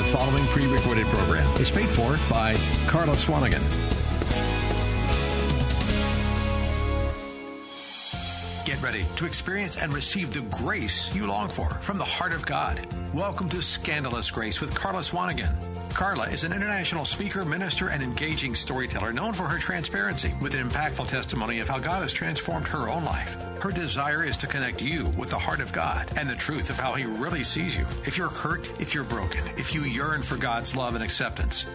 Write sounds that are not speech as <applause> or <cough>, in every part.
The following pre recorded program is paid for by Carla Swanigan. Get ready to experience and receive the grace you long for from the heart of God. Welcome to Scandalous Grace with Carla Swanigan. Carla is an international speaker, minister, and engaging storyteller known for her transparency with an impactful testimony of how God has transformed her own life. Her desire is to connect you with the heart of God and the truth of how He really sees you. If you're hurt, if you're broken, if you yearn for God's love and acceptance,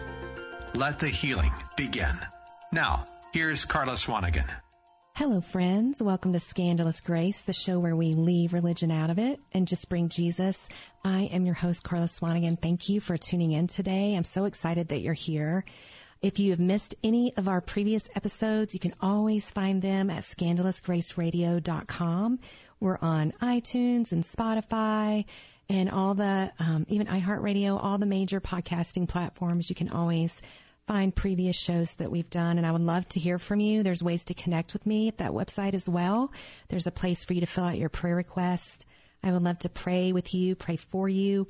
let the healing begin. Now, here's Carla Swanigan. Hello, friends. Welcome to Scandalous Grace, the show where we leave religion out of it and just bring Jesus. I am your host, Carla Swanigan. Thank you for tuning in today. I'm so excited that you're here. If you have missed any of our previous episodes, you can always find them at scandalousgraceradio.com. We're on iTunes and Spotify and all the, um, even iHeartRadio, all the major podcasting platforms. You can always find previous shows that we've done. And I would love to hear from you. There's ways to connect with me at that website as well. There's a place for you to fill out your prayer request. I would love to pray with you, pray for you.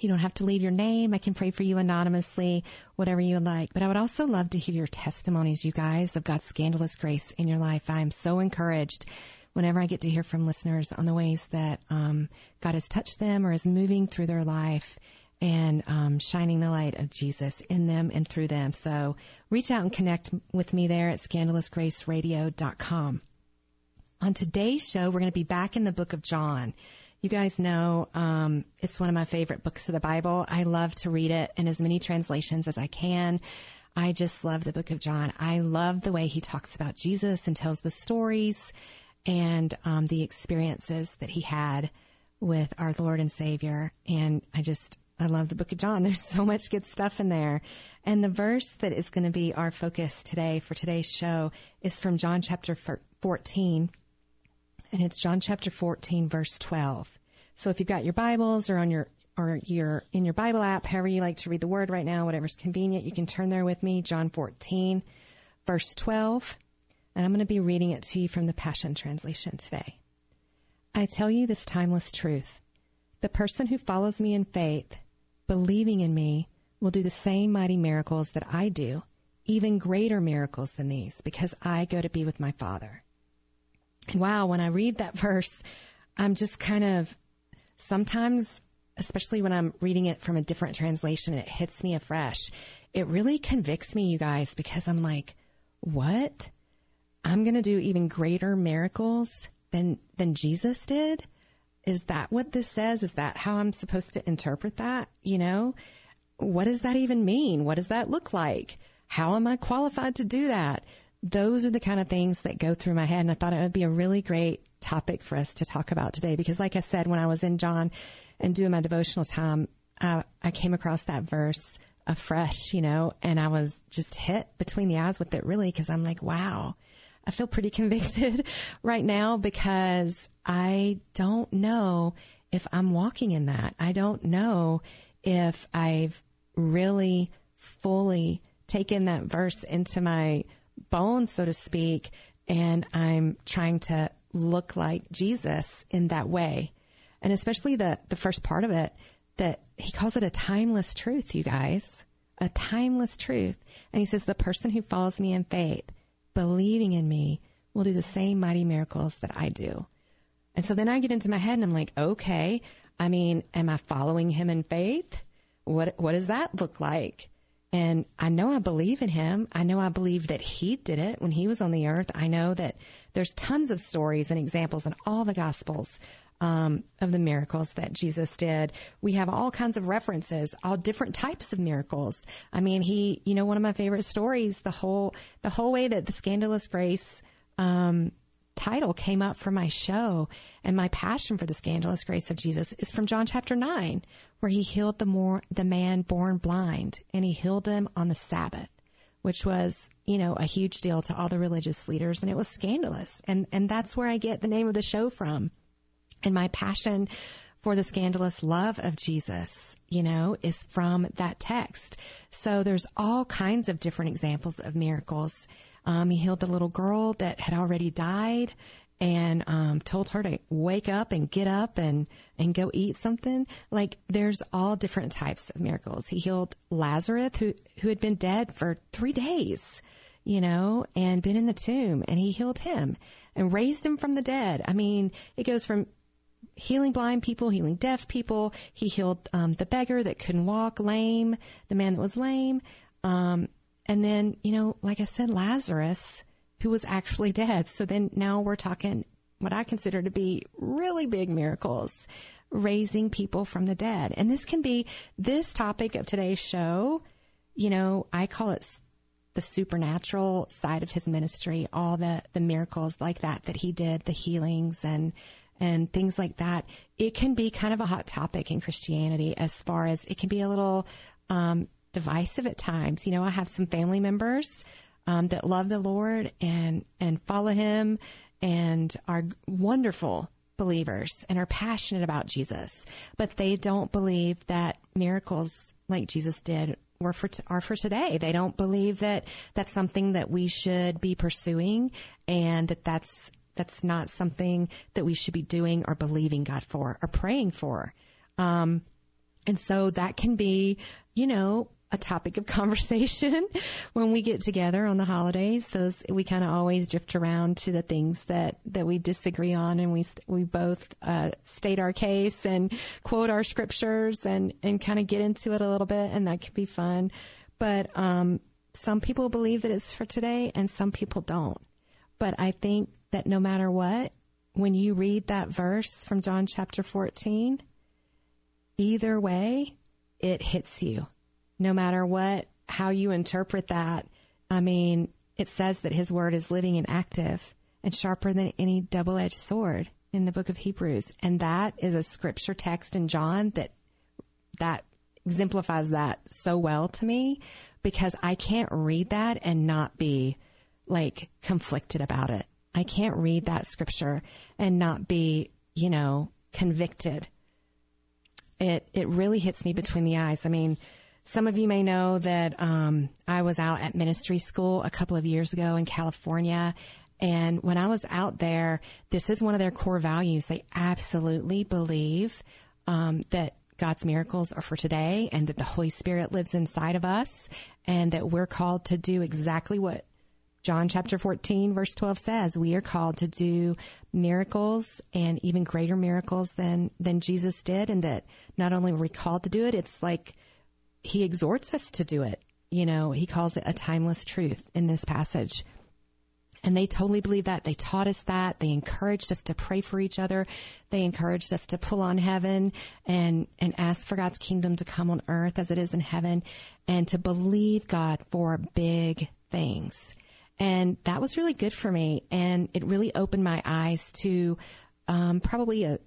You don't have to leave your name. I can pray for you anonymously, whatever you would like. But I would also love to hear your testimonies, you guys, of God's scandalous grace in your life. I am so encouraged whenever I get to hear from listeners on the ways that um, God has touched them or is moving through their life and um, shining the light of Jesus in them and through them. So reach out and connect with me there at scandalousgraceradio.com. On today's show, we're going to be back in the book of John. You guys know um, it's one of my favorite books of the Bible. I love to read it in as many translations as I can. I just love the book of John. I love the way he talks about Jesus and tells the stories and um, the experiences that he had with our Lord and Savior. And I just I love the book of John. <laughs> There's so much good stuff in there. And the verse that is going to be our focus today for today's show is from John chapter 14. And it's John chapter 14, verse 12. So if you've got your Bibles or on your or you're in your Bible app, however you like to read the word right now, whatever's convenient, you can turn there with me, John 14, verse 12. And I'm going to be reading it to you from the Passion Translation today. I tell you this timeless truth. The person who follows me in faith believing in me will do the same mighty miracles that I do, even greater miracles than these, because I go to be with my Father. And wow, when I read that <laughs> verse, I'm just kind of sometimes, especially when I'm reading it from a different translation, it hits me afresh. It really convicts me, you guys, because I'm like, what? I'm going to do even greater miracles than, than Jesus did? Is that what this says? Is that how I'm supposed to interpret that? You know, what does that even mean? What does that look like? How am I qualified to do that? Those are the kind of things that go through my head. And I thought it would be a really great topic for us to talk about today. Because like I said, when I was in John and doing my devotional time, I, I came across that verse afresh, you know, and I was just hit between the eyes with it really because I'm like, wow, I feel pretty <laughs> convicted right now because I don't know if I'm walking in that. I don't know if I've really fully taken that verse into my bones, so to speak, and I'm trying to look like Jesus in that way. And especially the, the first part of it, that he calls it a timeless truth, you guys. A timeless truth. And he says, the person who follows me in faith believing in me will do the same mighty miracles that I do. And so then I get into my head and I'm like, okay, I mean, am I following him in faith? What, what does that look like? And I know I believe in him. I know I believe that he did it when he was on the earth. I know that there's tons of stories and examples in all the gospels um, of the miracles that Jesus did. We have all kinds of references, all different types of miracles. I mean, he, you know, one of my favorite stories, the whole, the whole way that the scandalous grace, um, title came up for my show and my passion for the scandalous grace of Jesus is from John chapter 9 where he healed the more the man born blind and he healed him on the Sabbath which was you know a huge deal to all the religious leaders and it was scandalous and and that's where I get the name of the show from and my passion for the scandalous love of Jesus, you know, is from that text. So there's all kinds of different examples of miracles. Um, he healed the little girl that had already died and um, told her to wake up and get up and and go eat something. Like there's all different types of miracles. He healed Lazarus, who who had been dead for three days, you know, and been in the tomb, and he healed him and raised him from the dead. I mean, it goes from healing blind people, healing deaf people. He healed um, the beggar that couldn't walk, lame, the man that was lame. Um, and then, you know, like I said, Lazarus, who was actually <laughs> dead. So then now we're talking what I consider to be really big miracles, raising people from the dead. And this can be this topic of today's show. You know, I call it the supernatural side of his ministry, all the, the miracles like that that he did, the healings and and things like that. It can be kind of a hot topic in Christianity as far as it can be a little um, divisive at times. You know, I have some family members um, that love the Lord and and follow Him and are wonderful believers and are passionate about Jesus, but they don't believe that miracles like Jesus did were for t- are for today. They don't believe that that's something that we should be pursuing, and that that's that's not something that we should be doing or believing God for or praying for. Um, and so that can be, you know, a topic of <laughs> conversation when we get together on the holidays. Those we kind of always drift around to the things that that we disagree on, and we we both uh, state our case and quote our scriptures and and kind of get into it a little bit, and that can be fun. But um, some people believe that it's for today, and some people don't. But I think that no matter what, when you read that verse from John chapter fourteen, either way, it hits you no matter what, how you interpret that. I mean, it says that his word is living and active and sharper than any double edged sword in the book of Hebrews. And that is a scripture text in John that, that exemplifies that so well to me because I can't read that and not be like conflicted about it. I can't read that scripture and not be, you know, convicted. It, it really hits me between the eyes. I mean, some of you may know that um, I was out at ministry school a couple of years ago in California. And when I was out there, this is one of their core values. They absolutely believe um, that God's miracles are for today and that the Holy Spirit lives inside of us and that we're called to do exactly what John chapter 14, verse 12 says. We are called to do miracles and even greater miracles than, than Jesus did. And that not only are we called to do it, it's like he exhorts us to do it. You know, he calls it a timeless truth in this passage. And they totally believe that. They taught us that. They encouraged us to pray for each other. They encouraged us to pull on heaven and, and ask for God's kingdom to come on earth as it is in heaven and to believe God for big things. And that was really good for me. And it really opened my eyes to um, probably a,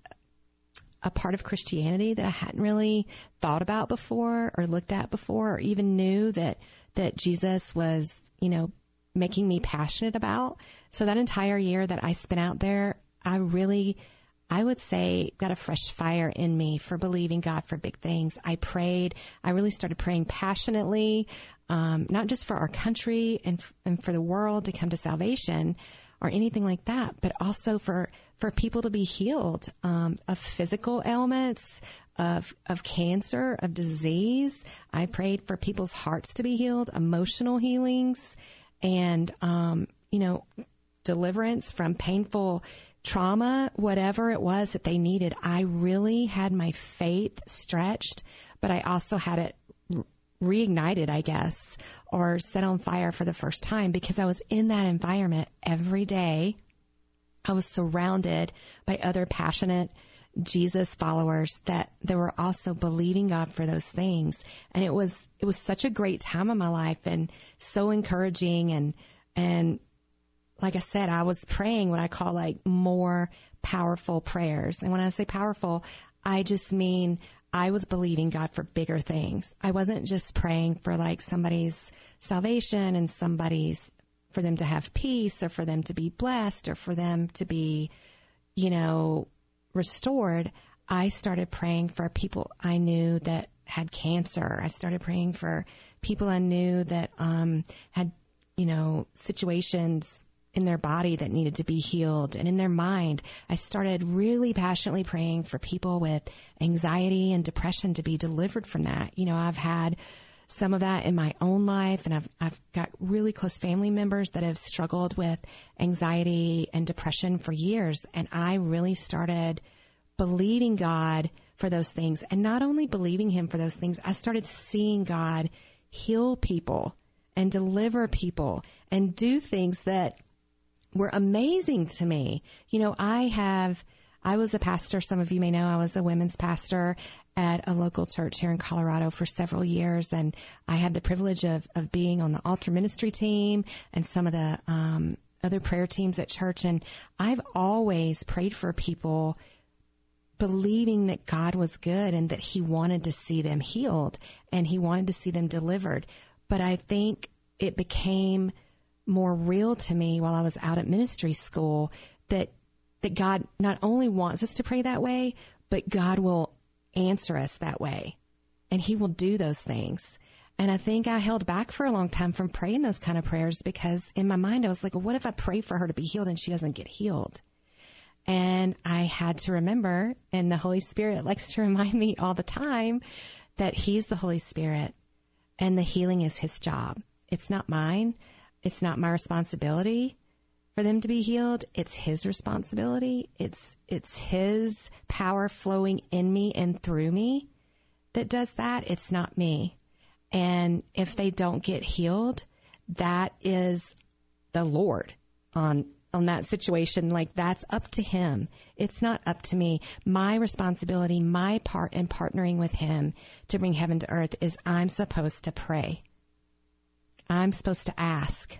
a part of Christianity that I hadn't really thought about before or looked at before or even knew that that Jesus was, you know, making me passionate about. So that entire year that I spent out there, I really I would say got a fresh fire in me for believing God for big things. I prayed. I really started praying passionately, um, not just for our country and, f- and for the world to come to salvation, or anything like that, but also for for people to be healed um, of physical ailments, of of cancer, of disease. I prayed for people's hearts to be healed, emotional healings, and um, you know, deliverance from painful trauma, whatever it was that they needed. I really had my faith stretched, but I also had it reignited, I guess, or set on fire for the first time because I was in that environment every day. I was surrounded by other passionate Jesus followers that they were also believing God for those things. And it was, it was such a great time in my life and so encouraging. And, and like I said, I was praying what I call like more powerful prayers. And when I say powerful, I just mean I was believing God for bigger things. I wasn't just praying for like somebody's salvation and somebody's for them to have peace or for them to be blessed or for them to be, you know, restored. I started praying for people I knew that had cancer. I started praying for people I knew that um, had, you know, situations in their body that needed to be healed and in their mind. I started really passionately praying for people with anxiety and depression to be delivered from that. You know, I've had some of that in my own life and I've I've got really close family members that have struggled with anxiety and depression for years and I really started believing God for those things and not only believing him for those things I started seeing God heal people and deliver people and do things that were amazing to me. You know, I have I was a pastor. Some of you may know I was a women's pastor at a local church here in Colorado for several years. And I had the privilege of, of being on the altar ministry team and some of the um, other prayer teams at church. And I've always prayed for people believing that God was good and that He wanted to see them healed and He wanted to see them delivered. But I think it became more real to me while I was out at ministry school that that God not only wants us to pray that way, but God will answer us that way. And he will do those things. And I think I held back for a long time from praying those kind of prayers because in my mind I was like, what if I pray for her to be healed and she doesn't get healed? And I had to remember, and the Holy Spirit <laughs> likes to remind me all the time that He's the Holy Spirit and the healing is His job. It's not mine. It's not my responsibility for them to be healed. It's his responsibility. It's, it's his power flowing in me and through me that does that. It's not me. And if they don't get healed, that is the Lord on on that situation like that's up to him it's not up to me my responsibility my part in partnering with him to bring heaven to earth is i'm supposed to pray i'm supposed to ask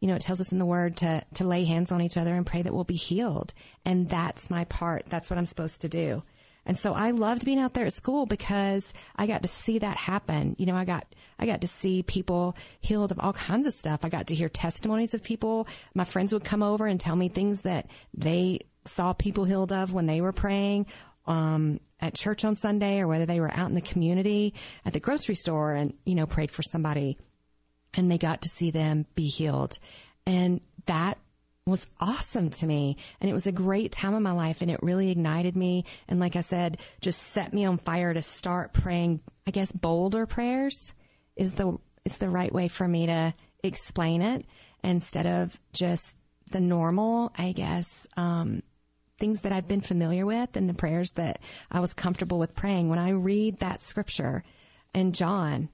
you know, it tells us in the word to, to lay hands on each other and pray that we'll be healed. And that's my part. That's what I'm supposed to do. And so I loved being out there at school because I got to see that happen. You know, I got, I got to see people healed of all kinds of stuff. I got to hear testimonies of people. My friends would come over and tell me things that they saw people healed of when they were praying. Um, at church on Sunday or whether they were out in the community at the grocery store and, you know, prayed for somebody and they got to see them be healed. And that was awesome to me. And it was a great time in my life and it really ignited me. And like I said, just set me on fire to start praying, I guess bolder prayers is the, is the right way for me to explain it instead of just the normal, I guess, um, things that I've been familiar with and the prayers that I was comfortable with praying. When I read that scripture in John,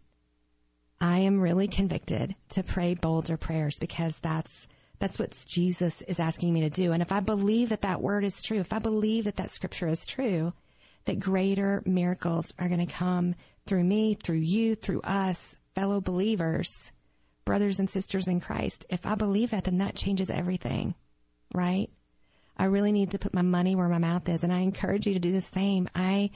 I am really convicted to pray bolder prayers because that's that's what Jesus is asking me to do. And if I believe that that word is true, if I believe that that scripture is true, that greater miracles are going to come through me, through you, through us, fellow believers, brothers and sisters in Christ. If I believe that, then that changes everything, right? I really need to put my money where my mouth is. And I encourage you to do the same. I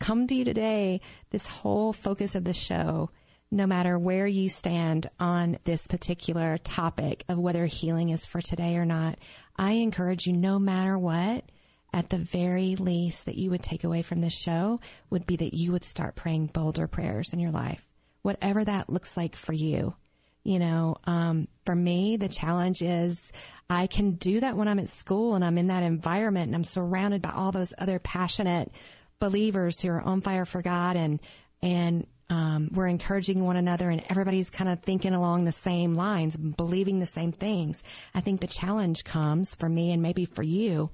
come to you today, this whole focus of the show no matter where you stand on this particular topic of whether healing is for today or not, I encourage you, no matter what, at the very least that you would take away from this show would be that you would start praying bolder prayers in your life, whatever that looks like for you. You know, um, for me, the challenge is I can do that when I'm at school and I'm in that environment and I'm surrounded by all those other passionate believers who are on fire for God and and um, we're encouraging one another and everybody's kind of thinking along the same lines, believing the same things. I think the challenge comes for me and maybe for you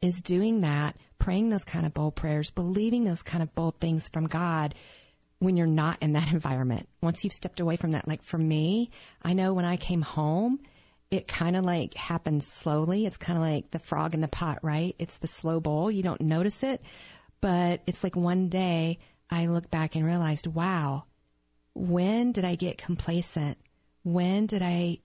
is doing that, praying those kind of bold prayers, believing those kind of bold things from God when you're not in that <laughs> environment. Once you've stepped away from that, like for me, I know when I came home, it kind of like happens slowly. It's kind of like the frog in the pot, right? It's the slow bowl. You don't notice it, but it's like one day I look back and realized, wow, when did I get complacent? When did I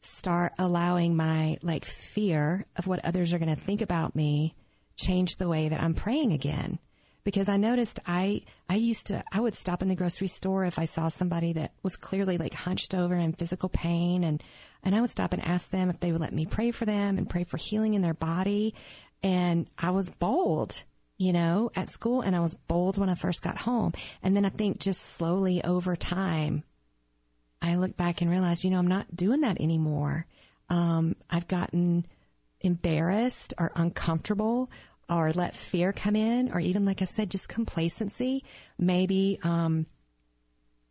start allowing my like fear of what others are going to think about me change the way that I'm praying again? Because I noticed I I used to I would stop in the grocery store if I saw somebody that was clearly like hunched over in physical pain and and I would stop and ask them if they would let me pray for them and pray for healing in their body and I was bold you know, at school and I was bold when I first got home. And then I think just slowly over time, I look back and realize, you know, I'm not doing that anymore. Um, I've gotten embarrassed or uncomfortable or let fear come in, or even, like I said, just complacency. Maybe, um,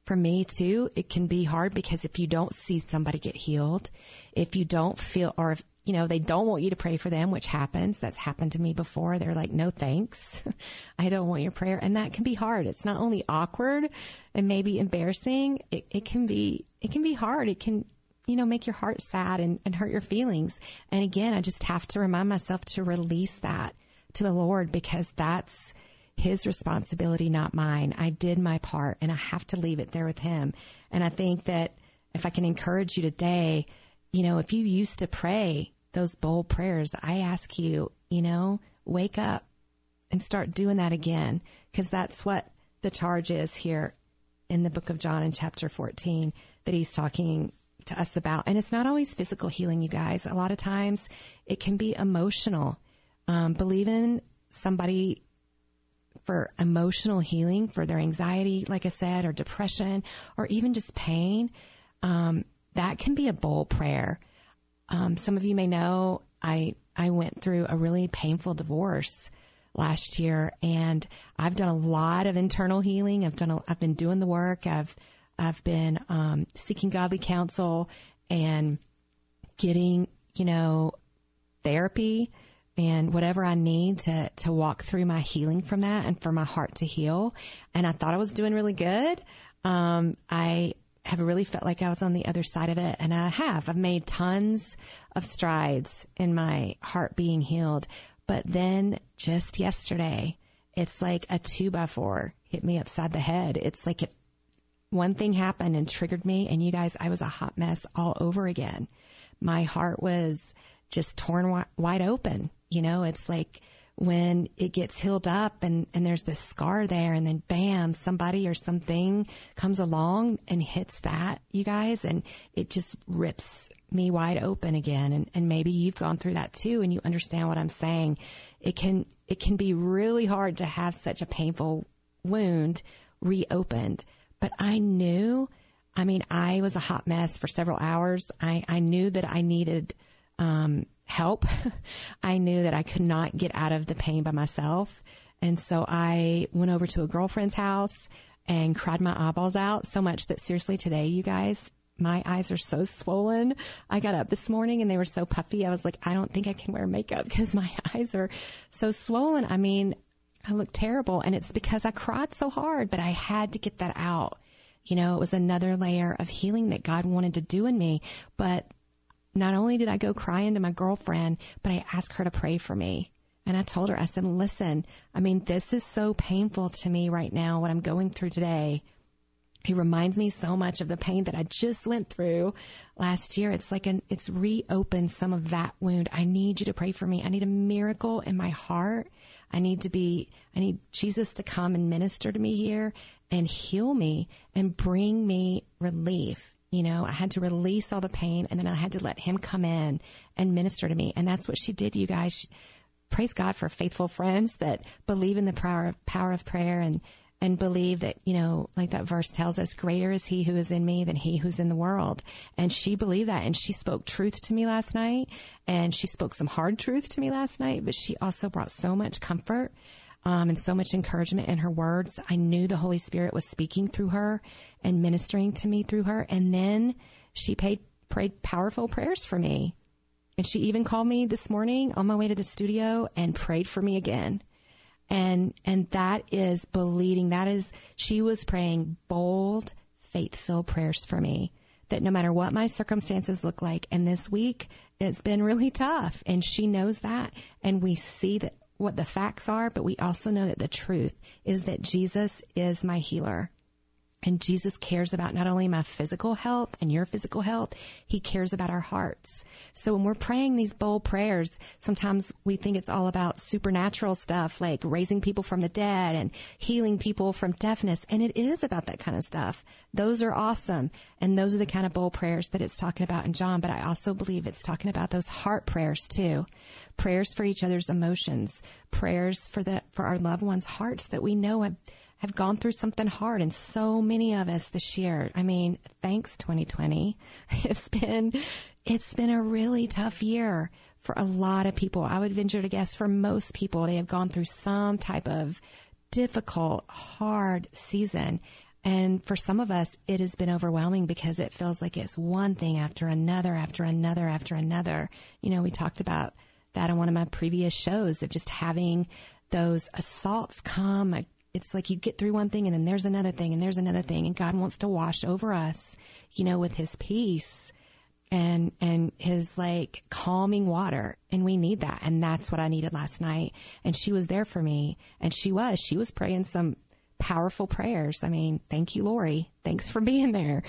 for me too, it can be hard because if you don't see somebody get healed, if you don't feel, or if, you know, they don't want you to pray for them, which happens. That's happened to me before. They're like, no thanks. <laughs> I don't want your prayer. And that can be hard. It's not only awkward and maybe embarrassing. It, it can be, it can be hard. It can, you know, make your heart sad and, and hurt your feelings. And again, I just have to remind myself to release that to the Lord because that's his responsibility, not mine. I did my part and I have to leave it there with him. And I think that if I can encourage you today, you know, if you used to pray those bold prayers, I ask you, you know, wake up and start doing that again because that's what the charge is here in the book of John in chapter 14 that he's talking to us about. And it's not always physical healing, you guys. A lot of times it can be emotional. Um, believe in somebody for emotional healing for their anxiety, like I said, or depression, or even just pain. Um, that can be a bold prayer. Um, some of you may know I I went through a really painful divorce last year, and I've done a lot of internal healing. I've done a, I've been doing the work. I've I've been um, seeking godly counsel and getting you know therapy and whatever I need to to walk through my healing from that and for my heart to heal. And I thought I was doing really good. Um, I have really felt like I was on the other side of it, and I have. I've made tons of strides in my heart being healed. But then just yesterday, it's like a two by four hit me upside the head. It's like it, one thing happened and triggered me, and you guys, I was a hot mess all over again. My heart was just torn wide open. You know, it's like when it gets healed up and, and there's this scar there and then bam, somebody or something comes along and hits that, you guys, and it just rips me wide open again. And, and maybe you've gone through that too and you understand what I'm saying. It can, it can be really hard to have such a painful wound reopened. But I knew, I mean, I was a hot mess for several hours. I, I knew that I needed, um, help. <laughs> I knew that I could not get out of the pain by myself. And so I went over to a girlfriend's house and cried my eyeballs out so much that seriously today, you guys, my eyes are so swollen. I got up this morning and they were so puffy. I was like, I don't think I can wear makeup <laughs> because my eyes are so swollen. I mean, I look terrible and it's because I cried so hard, but I had to get that out. You know, it was another layer of healing that God wanted to do in me, but not only did I go crying to my girlfriend, but I asked her to pray for me. And I told her, I said, listen, I mean, this is so painful to me right now, what I'm going through today. It reminds me so much of the pain that I just went through last year. It's like an, it's reopened some of that wound. I need you to pray for me. I need a miracle in my heart. I need to be, I need Jesus to come and minister to me here and heal me and bring me relief. You know, I had to release all the pain and then I had to let him come in and minister to me. And that's what she did, you guys. Praise God for faithful friends that believe in the power of power of prayer and and believe that, you know, like that verse tells us, greater is he who is in me than he who's in the world. And she believed that. And she spoke truth to me last night. And she spoke some hard truth to me last night, but she also brought so much comfort um, and so much encouragement in her words. I knew the Holy Spirit was speaking through her and ministering to me through her. And then she paid, prayed powerful prayers for me. And she even called me this morning on my way to the studio and prayed for me again. And, and that is believing. That is, she was praying bold, faith filled prayers for me that no matter what my circumstances look like, and this week it's been really tough, and she knows that, and we see that what the facts are, but we also know that the truth is that Jesus is my healer. And Jesus cares about not only my physical health and your physical health, he cares about our hearts. So when we're praying these bold prayers, sometimes we think it's all about supernatural stuff like raising people from the dead and healing people from deafness. And it is about that kind of stuff. Those are awesome. And those are the kind of bold prayers that it's talking about in John. But I also believe it's talking about those heart prayers too. Prayers for each other's emotions, prayers for the, for our loved ones' hearts that we know have have gone through something hard, and so many of us this year. I mean, thanks 2020. <laughs> It's been it's been a really tough year for a lot of people. I would venture to guess for most people, they have gone through some type of difficult, hard season. And for some of us, it has been overwhelming because it feels like it's one thing after another, after another, after another. You know, we talked about that on one of my previous shows of just having those assaults come. It's like you get through one thing and then there's another thing and there's another thing. And God wants to wash over us, you know, with his peace and and his like calming water. And we need that. And that's what I needed last night. And she was there for me. And she was. She was praying some powerful prayers. I mean thank you Lori. Thanks for being there.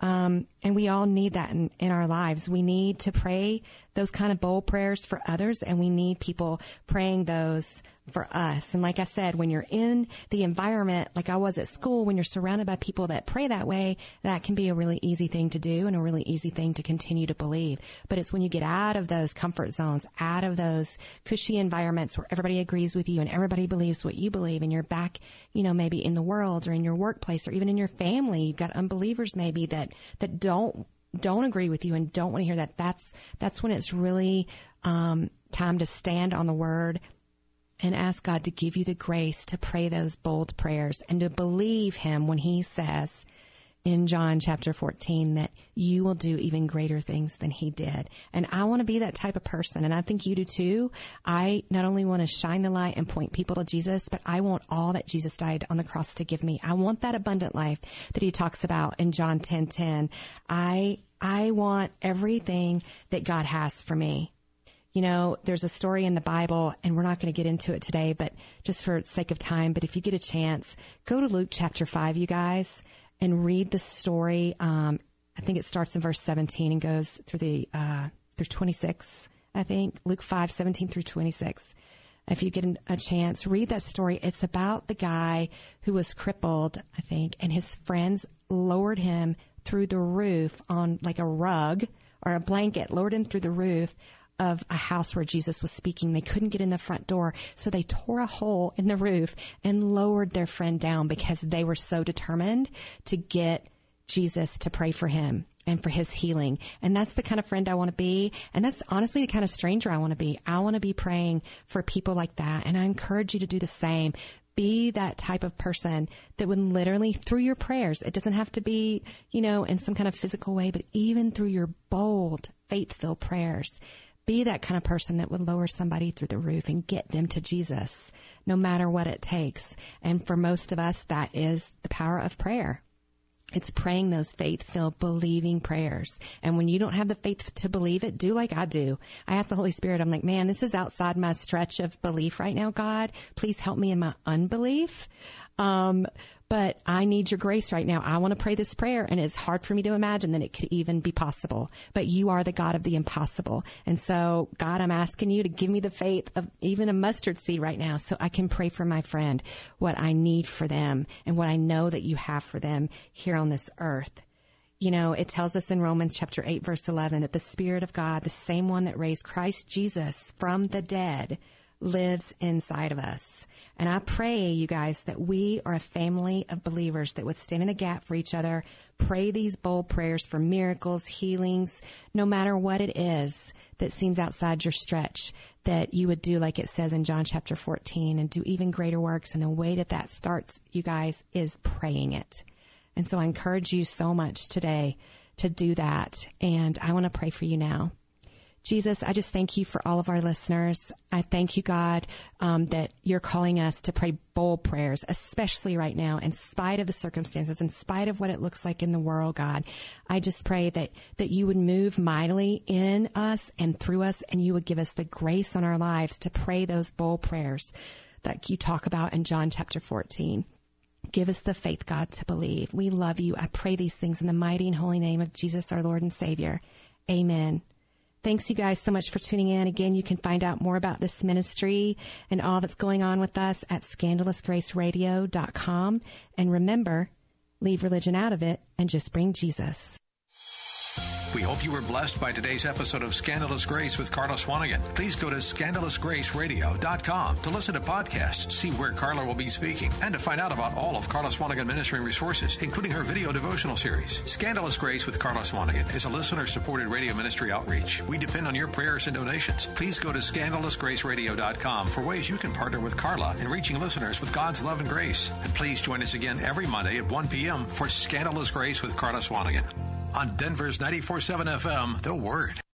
Um, and we all need that in, in our lives. We need to pray those kind of bold prayers for others, and we need people praying those for us. And like I said, when you're in the environment, like I was at school, when you're surrounded by people that pray that way, that can be a really easy thing to do and a really easy thing to continue to believe. But it's when you get out of those comfort zones, out of those cushy environments where everybody agrees with you and everybody believes what you believe, and you're back, you know, maybe in the world or in your workplace or even in your family. You've got unbelievers maybe that, that don't don't agree with you and don't want to hear that. That's that's when it's really um, time to stand on the word and ask God to give you the grace to pray those bold prayers and to believe Him when He says in John chapter 14 that you will do even greater things than He did. And I want to be that type of person. And I think you do too. I not only want to shine the light and point people to Jesus, but I want all that Jesus died on the cross to give me. I want that abundant life that He talks about in John 10 10. I, I want everything that God has for me. You know, there's a story in the Bible, and we're not going to get into it today, but just for sake of time, but if you get a chance, go to Luke chapter 5, you guys, and read the story. Um, I think it starts in verse 17 and goes through the uh, through 26, I think. Luke 5, 17 through 26. If you get a chance, read that story. It's about the guy who was crippled, I think, and his friends lowered him through the roof on like a rug or a blanket, lowered him through the roof of a house where Jesus was speaking. They couldn't get in the front door, so they tore a hole in the roof and lowered their friend down because they were so determined to get Jesus to pray for him and for his healing. And that's the kind of friend I want to be. And that's honestly the kind of stranger I want to be. I want to be praying for people like that. And I encourage you to do the same. Be that type of person that would literally, through your prayers, it doesn't have to be, you know, in some kind of physical way, but even through your bold, faith filled prayers, be that kind of person that would lower somebody through the roof and get them to Jesus, no matter what it takes. And for most of us, that is the power of prayer. It's praying those faith filled, believing prayers. And when you don't have the faith to believe it, do like I do. I ask the Holy Spirit, I'm like, man, this is outside my stretch of belief right now, God. Please help me in my unbelief. Um, but I need your grace right now. I want to pray this prayer, and it's hard for me to imagine that it could even be possible. But you are the God of the impossible. And so, God, I'm asking you to give me the faith of even a mustard seed right now so I can pray for my friend what I need for them and what I know that you have for them here on this earth. You know, it tells us in Romans chapter 8, verse 11, that the Spirit of God, the same one that raised Christ Jesus from the dead, lives inside of us. And I pray, you guys, that we are a family of believers that would stand in a gap for each other, pray these bold prayers for miracles, healings, no matter what it is that seems outside your stretch, that you would do like it says in John chapter 14 and do even greater works. And the way that that starts, you guys, is praying it. And so I encourage you so much today to do that. And I want to pray for you now. Jesus, I just thank you for all of our listeners. I thank you, God, um, that you're calling us to pray bold prayers, especially right now, in spite of the circumstances, in spite of what it looks like in the world, God. I just pray that, that you would move mightily in us and through us, and you would give us the grace on our lives to pray those bold prayers that you talk about in John chapter 14. Give us the faith, God, to believe. We love you. I pray these things in the mighty and holy name of Jesus, our Lord and Savior. Amen. Thanks, you guys, so much for tuning in. Again, you can find out more about this ministry and all that's going on with us at scandalousgraceradio.com. And remember, leave religion out of it and just bring Jesus. We hope you were blessed by today's episode of Scandalous Grace with Carla Swanigan. Please go to scandalousgraceradio.com to listen to podcasts, see where Carla will be speaking, and to find out about all of Carla Swanigan Ministry resources, including her video devotional series. Scandalous Grace with Carla Swanigan is a listener supported radio ministry outreach. We depend on your prayers and donations. Please go to scandalousgraceradio.com for ways you can partner with Carla in reaching listeners with God's love and grace. And please join us again every Monday at 1 p.m. for Scandalous Grace with Carla Swanigan on Denver's 94.7 FM, The Word.